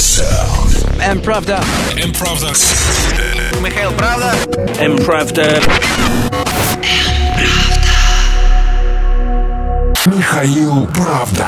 Sound. М-правда. М-правда. Михаил Правда. М-правда. Михаил Правда.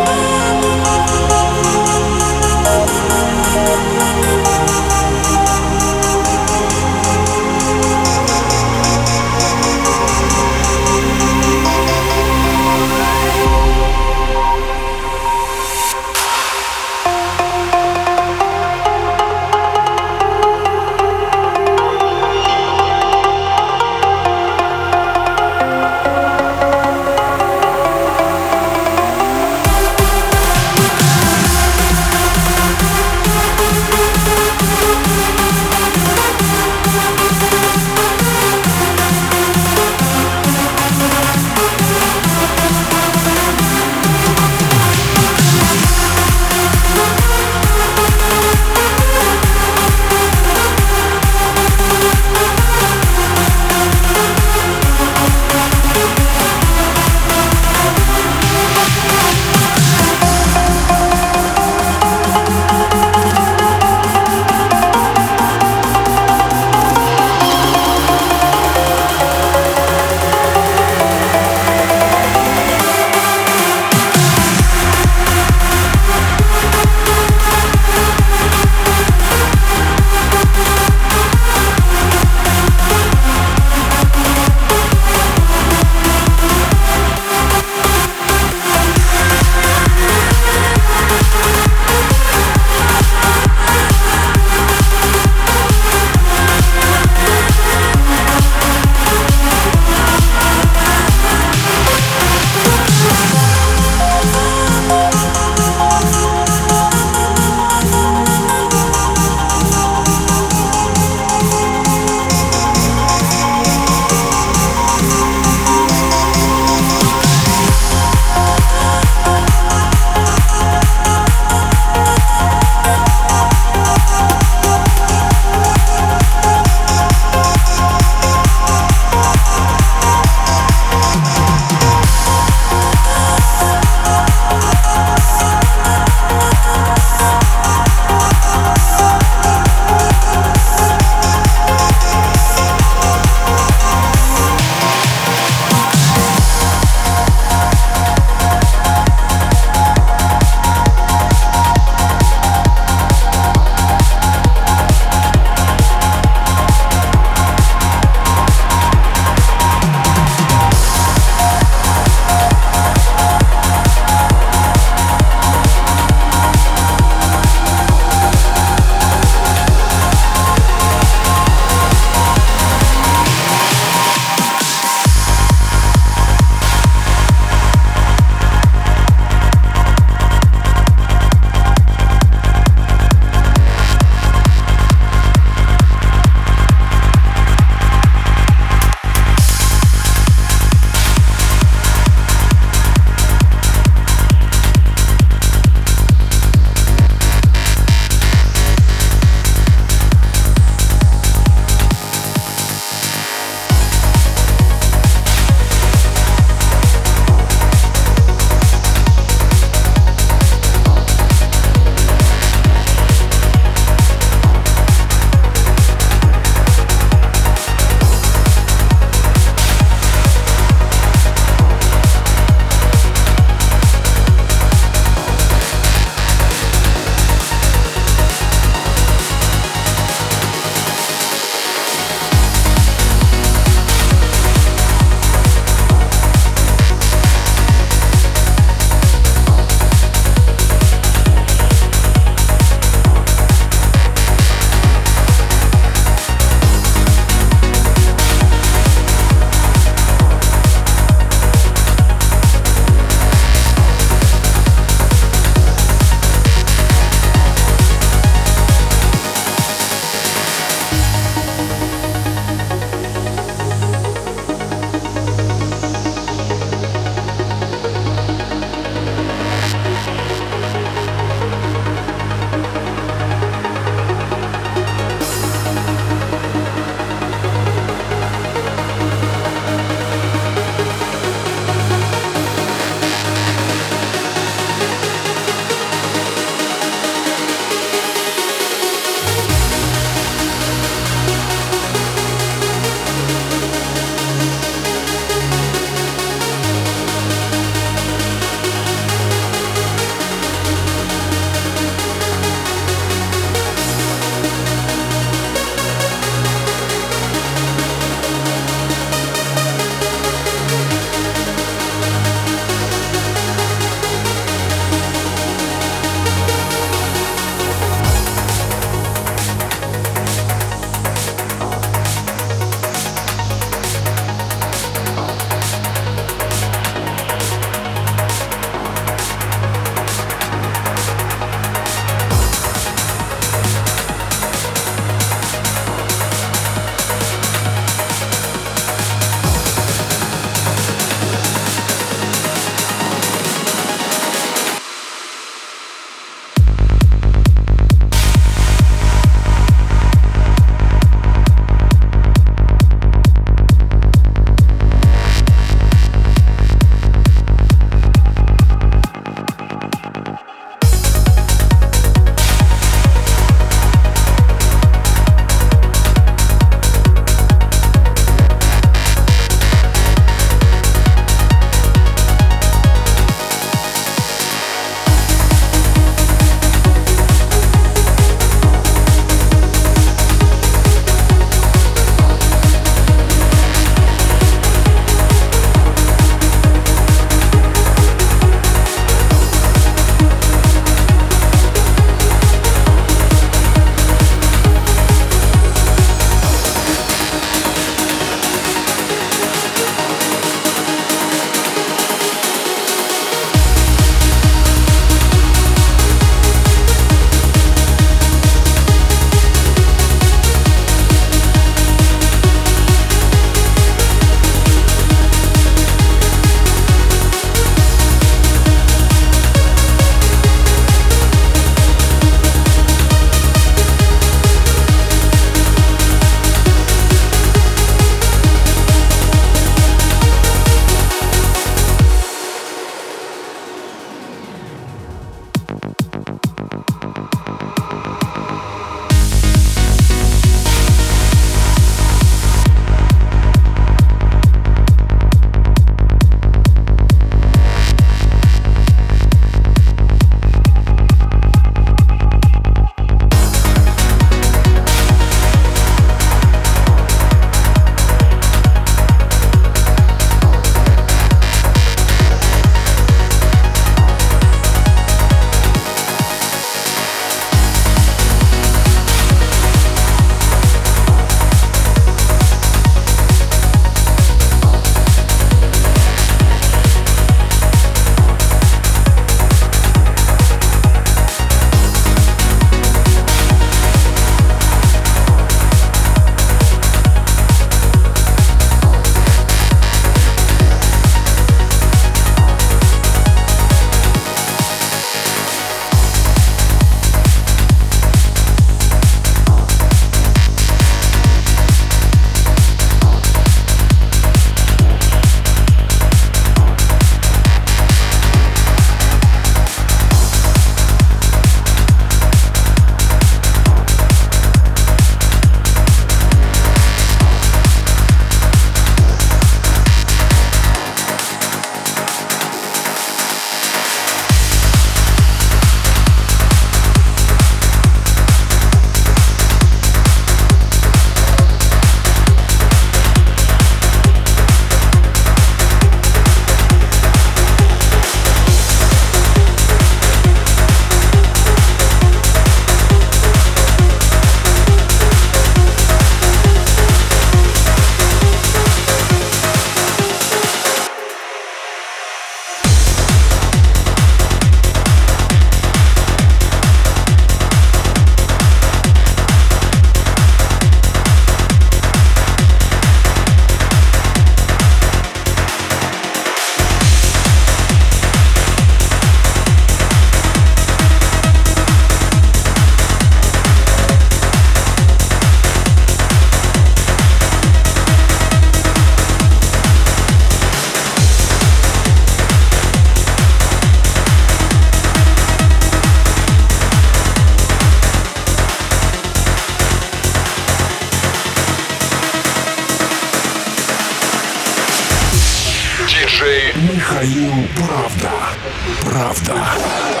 Правда.